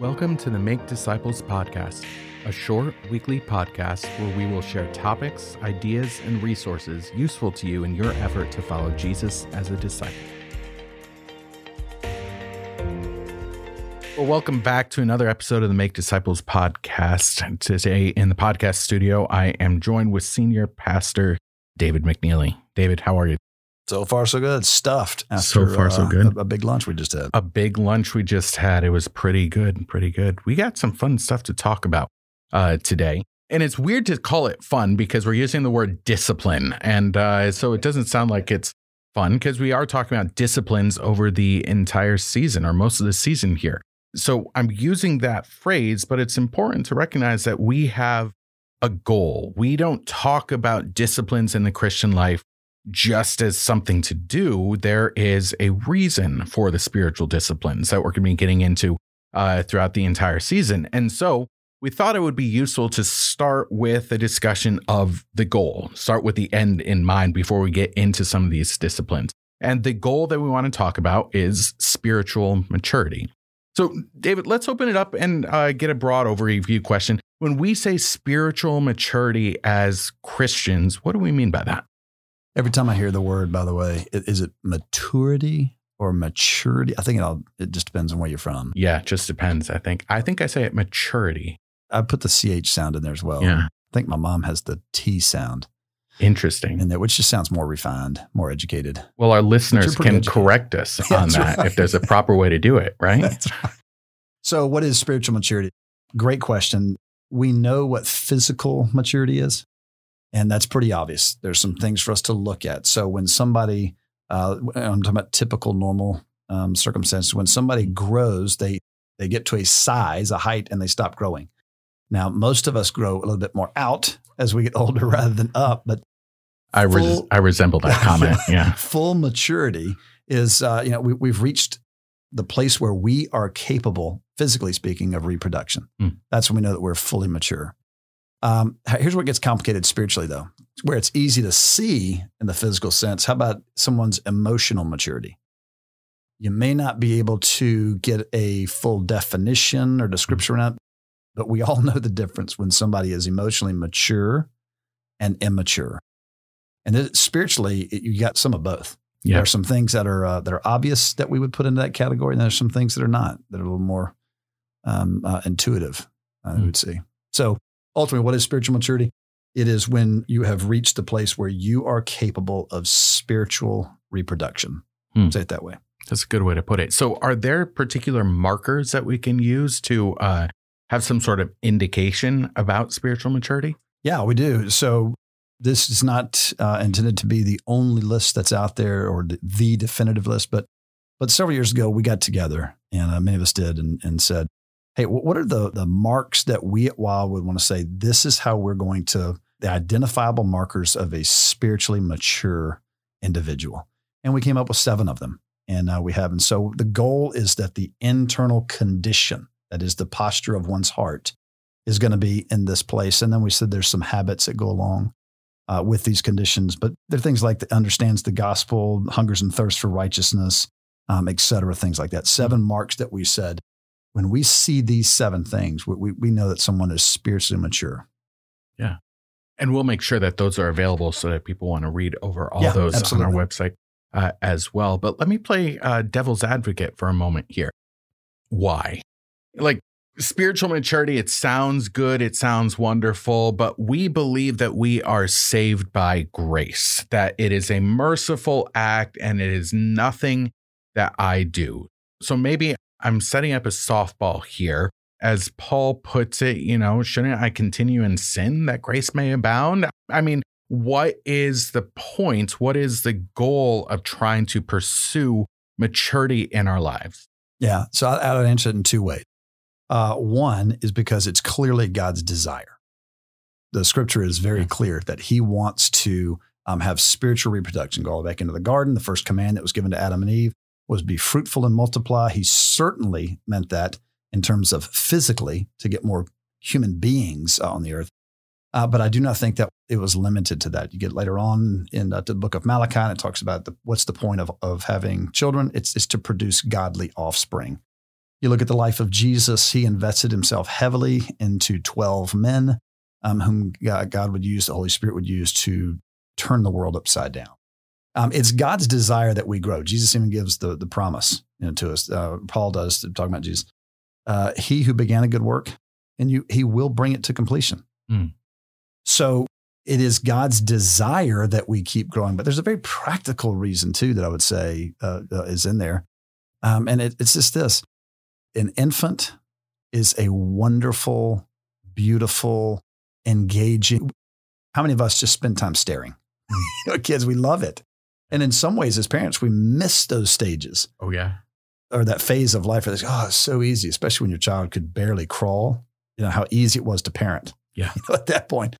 Welcome to the Make Disciples podcast, a short weekly podcast where we will share topics, ideas, and resources useful to you in your effort to follow Jesus as a disciple. Well, welcome back to another episode of the Make Disciples podcast. Today in the podcast studio, I am joined with Senior Pastor David McNeely. David, how are you? So far, so good. Stuffed. So far, so good. A, a big lunch we just had. a big lunch we just had. It was pretty good, pretty good. We got some fun stuff to talk about uh, today. And it's weird to call it fun because we're using the word discipline. And uh, so it doesn't sound like it's fun because we are talking about disciplines over the entire season or most of the season here. So I'm using that phrase, but it's important to recognize that we have a goal. We don't talk about disciplines in the Christian life just as something to do, there is a reason for the spiritual disciplines that we're going to be getting into uh, throughout the entire season. And so we thought it would be useful to start with a discussion of the goal, start with the end in mind before we get into some of these disciplines. And the goal that we want to talk about is spiritual maturity. So, David, let's open it up and uh, get a broad overview question. When we say spiritual maturity as Christians, what do we mean by that? Every time I hear the word, by the way, is it maturity or maturity? I think it all it just depends on where you're from. Yeah, it just depends. I think. I think I say it maturity. I put the ch sound in there as well. Yeah, I think my mom has the t sound interesting. in there, which just sounds more refined, more educated. Well, our listeners can educated. correct us on that right. if there's a proper way to do it, right? Right. So, what is spiritual maturity? Great question. We know what physical maturity is, and that's pretty obvious. There's some things for us to look at. So, when somebody, uh, I'm talking about typical normal um, circumstances, when somebody grows, they they get to a size, a height, and they stop growing. Now, most of us grow a little bit more out as we get older rather than up, but I res- Full- I resemble that comment. Yeah. full maturity is uh, you know we, we've reached the place where we are capable physically speaking of reproduction Hmm. that's when we know that we're fully mature um, here's what gets complicated spiritually though where it's easy to see in the physical sense how about someone's emotional maturity you may not be able to get a full definition or description around it, but we all know the difference when somebody is emotionally mature and immature and spiritually it- you got some of both there are some things that are uh, that are obvious that we would put into that category, and there's some things that are not that are a little more um, uh, intuitive. I Hmm. would say. So ultimately, what is spiritual maturity? It is when you have reached the place where you are capable of spiritual reproduction. Hmm. Say it that way. That's a good way to put it. So, are there particular markers that we can use to uh, have some sort of indication about spiritual maturity? Yeah, we do. So this is not uh, intended to be the only list that's out there or the, the definitive list, but but several years ago we got together and uh, many of us did and, and said, hey, what are the the marks that we at Wild would want to say? This is how we're going to the identifiable markers of a spiritually mature individual, and we came up with seven of them, and uh, we have. And so the goal is that the internal condition, that is the posture of one's heart, is going to be in this place. And then we said there's some habits that go along uh, with these conditions, but there are things like that understands the gospel, hungers and thirsts for righteousness, um, et cetera, things like that. Seven marks that we said when we see these seven things, we, we, we know that someone is spiritually mature. Yeah. And we'll make sure that those are available so that people want to read over all Yeah, those absolutely. on our website uh, as well. But let me play uh, devil's advocate for a moment here. Why? Like spiritual maturity, it sounds good, it sounds wonderful, but we believe that we are saved by grace, that it is a merciful act and it is nothing that I do. So maybe I'm setting up a softball here as Paul puts it, you know, shouldn't I continue in sin that grace may abound? I mean, what is the point? What is the goal of trying to pursue maturity in our lives? Yeah. So I, would answer it in two ways. Uh, one is because it's clearly God's desire. The scripture is very Yeah. clear that he wants to um, have spiritual reproduction. Go all the way back into the garden. The first command that was given to Adam and Eve was be fruitful and multiply. He certainly meant that in terms of physically to get more human beings uh, on the earth. Uh, but I do not think that it was limited to that. You get later on in uh, the book of Malachi, and it talks about the, what's the point of, of having children? It's, it's to produce godly offspring. You look at the life of Jesus, he invested himself heavily into 12 men um, whom God would use, the Holy Spirit would use to turn the world upside down. Um, it's God's desire that we grow. Jesus even gives the, the promise you know, to us. Uh, Paul does, talking about Jesus. Uh, he who began a good work, and you, he will bring it to completion. Mm. So it is God's desire that we keep growing. But there's a very practical reason, too, that I would say uh, uh is in there. Um, and it, it's just this an infant is a wonderful, beautiful, engaging. How many of us just spend time staring? you know, kids, we love it. And in some ways, as parents, we miss those stages. Oh, yeah. Or that phase of life where it's, oh, it's so easy, especially when your child could barely crawl. You know, how easy it was to parent. Yeah. You know, at that point.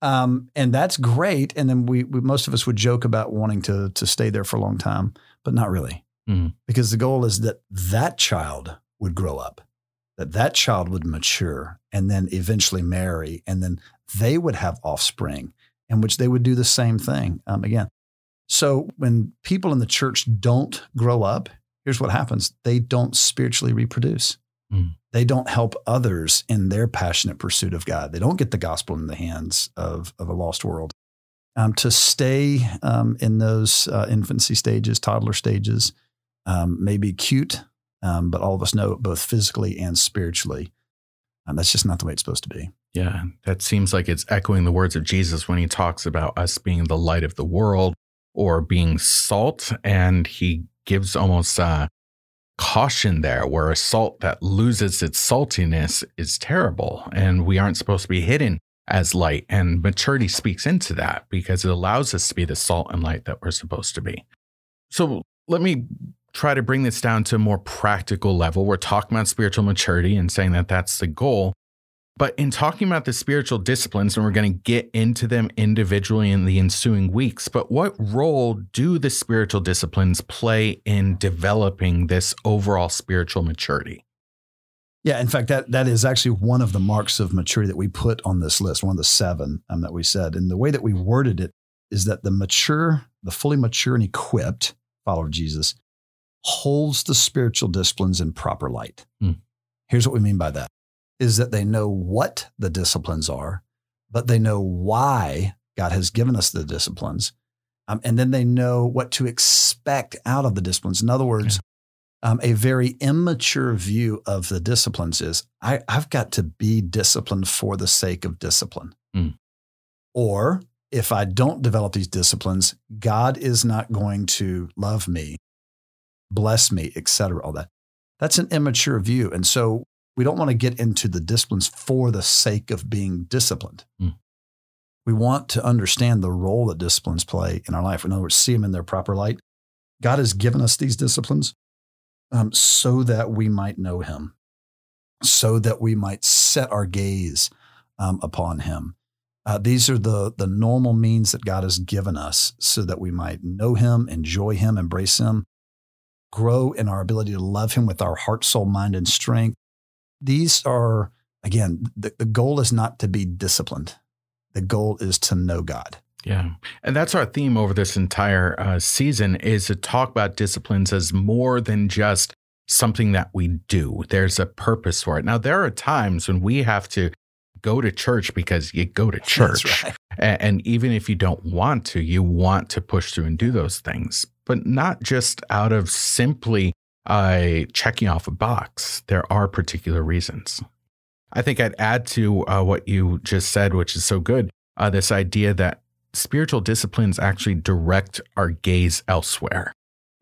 Um, and that's great. And then we, we, most of us would joke about wanting to, to stay there for a long time, but not really. Mm. Because the goal is that that child would grow up, that that child would mature and then eventually marry, and then they would have offspring in which they would do the same thing um, again. So when people in the church don't grow up, here's what happens they don't spiritually reproduce. Mm. They don't help others in their passionate pursuit of God. They don't get the gospel in the hands of, of a lost world. Um, to stay um, in those uh, infancy stages, toddler stages, um, may be cute, um, but all of us know both physically and spiritually, um, that's just not the way it's supposed to be. Yeah, that seems like it's echoing the words of Jesus when he talks about us being the light of the world or being salt. And he gives almost uh, caution there, where a salt that loses its saltiness is terrible. And we aren't supposed to be hidden as light. And maturity speaks into that because it allows us to be the salt and light that we're supposed to be. So let me try to bring this down to a more practical level. We're talking about spiritual maturity and saying that that's the goal. But in talking about the spiritual disciplines, and we're going to get into them individually in the ensuing weeks, but what role do the spiritual disciplines play in developing this overall spiritual maturity? Yeah, in fact, that that is actually one of the marks of maturity that we put on this list, one of the seven um, that we said. And the way that we worded it is that the mature, the fully mature and equipped follower of Jesus holds the spiritual disciplines in proper light. Mm. Here's what we mean by that is that they know what the disciplines are, but they know why God has given us the disciplines. Um, and then they know what to expect out of the disciplines. In other words, yeah. um, a very immature view of the disciplines is I, have got to be disciplined for the sake of discipline. Mm. Or if I don't develop these disciplines, God is not going to love me bless me, etc. All that. That's an immature view. And so we don't want to get into the disciplines for the sake of being disciplined. Mm. We want to understand the role that disciplines play in our life. In other words, see them in their proper light. God has given us these disciplines um, so that we might know Him, so that we might set our gaze um, upon Him. Uh, these are the the normal means that God has given us so that we might know Him, enjoy Him, embrace Him, grow in our ability to love Him with our heart, soul, mind, and strength. These are, again, the, the goal is not to be disciplined, the goal is to know God. Yeah. And that's our theme over this entire uh, season is to talk about disciplines as more than just something that we do. There's a purpose for it. Now, there are times when we have to go to church because you go to church. Right. And, and even if you don't want to, you want to push through and do those things but not just out of simply uh, checking off a box. There are particular reasons. I think I'd add to uh, what you just said, which is so good uh, this idea that spiritual disciplines actually direct our gaze elsewhere.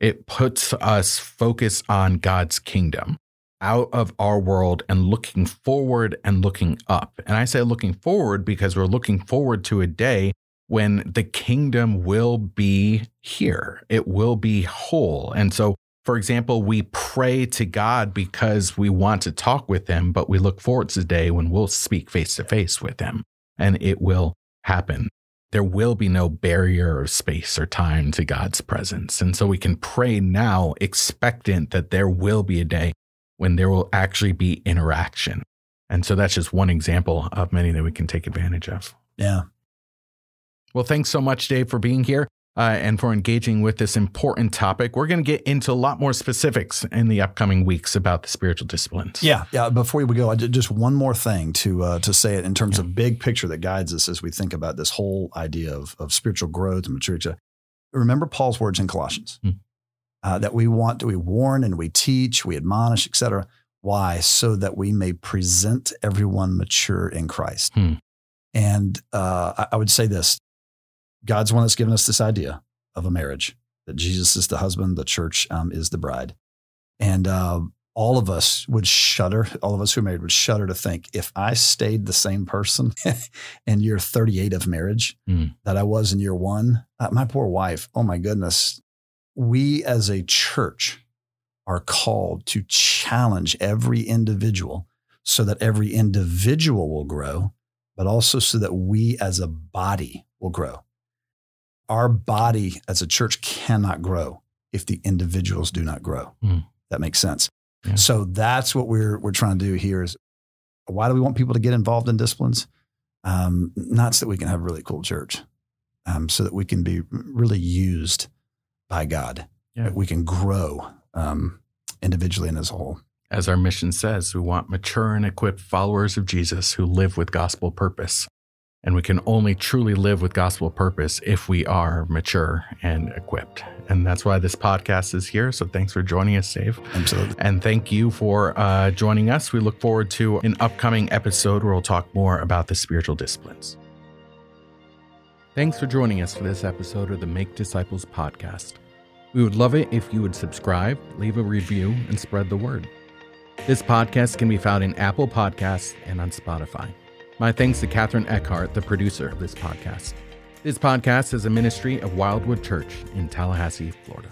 It puts us focus on God's kingdom out of our world and looking forward and looking up. And I say looking forward because we're looking forward to a day when the kingdom will be here, it will be whole. And so, for example, we pray to God because we want to talk with Him, but we look forward to the day when we'll speak face to face with Him and it will happen. There will be no barrier of space or time to God's presence. And so we can pray now, expectant that there will be a day when there will actually be interaction. And so that's just one example of many that we can take advantage of. Yeah. Well, thanks so much, Dave, for being here. Uh, and for engaging with this important topic. We're going to get into a lot more specifics in the upcoming weeks about the spiritual disciplines. Yeah, yeah. Before we go, I did just one more thing to uh, to say it in terms yeah. of big picture that guides us as we think about this whole idea of, of spiritual growth and maturity. Remember Paul's words in Colossians hmm. uh, that we want to we warn and we teach, we admonish, etc. Why? So that we may present everyone mature in Christ. Hmm. And uh, I, I would say this God's one that's given us this idea of a marriage that Jesus is the husband, the church um, is the bride. And uh, all of us would shudder, all of us who are married would shudder to think if I stayed the same person in year 38 of marriage mm. that I was in year one, uh, my poor wife, oh my goodness, we as a church are called to challenge every individual so that every individual will grow, but also so that we as a body will grow our body as a church cannot grow if the individuals do not grow. Mm. That makes sense. Yeah. So that's what we're we're trying to do here is why do we want people to get involved in disciplines? Um, not so that we can have a really cool church, um, so that we can be really used by God. Yeah. That we can grow um, individually and as a whole. As our mission says, we want mature and equipped followers of Jesus who live with gospel purpose. And we can only truly live with gospel purpose if we are mature and equipped. And that's why this podcast is here. So thanks for joining us, Dave. Absolutely. And thank you for uh, joining us. We look forward to an upcoming episode where we'll talk more about the spiritual disciplines. Thanks for joining us for this episode of the Make Disciples podcast. We would love it if you would subscribe, leave a review, and spread the word. This podcast can be found in Apple Podcasts and on Spotify. My thanks to Catherine Eckhart, the producer of this podcast. This podcast is a ministry of Wildwood Church in Tallahassee, Florida.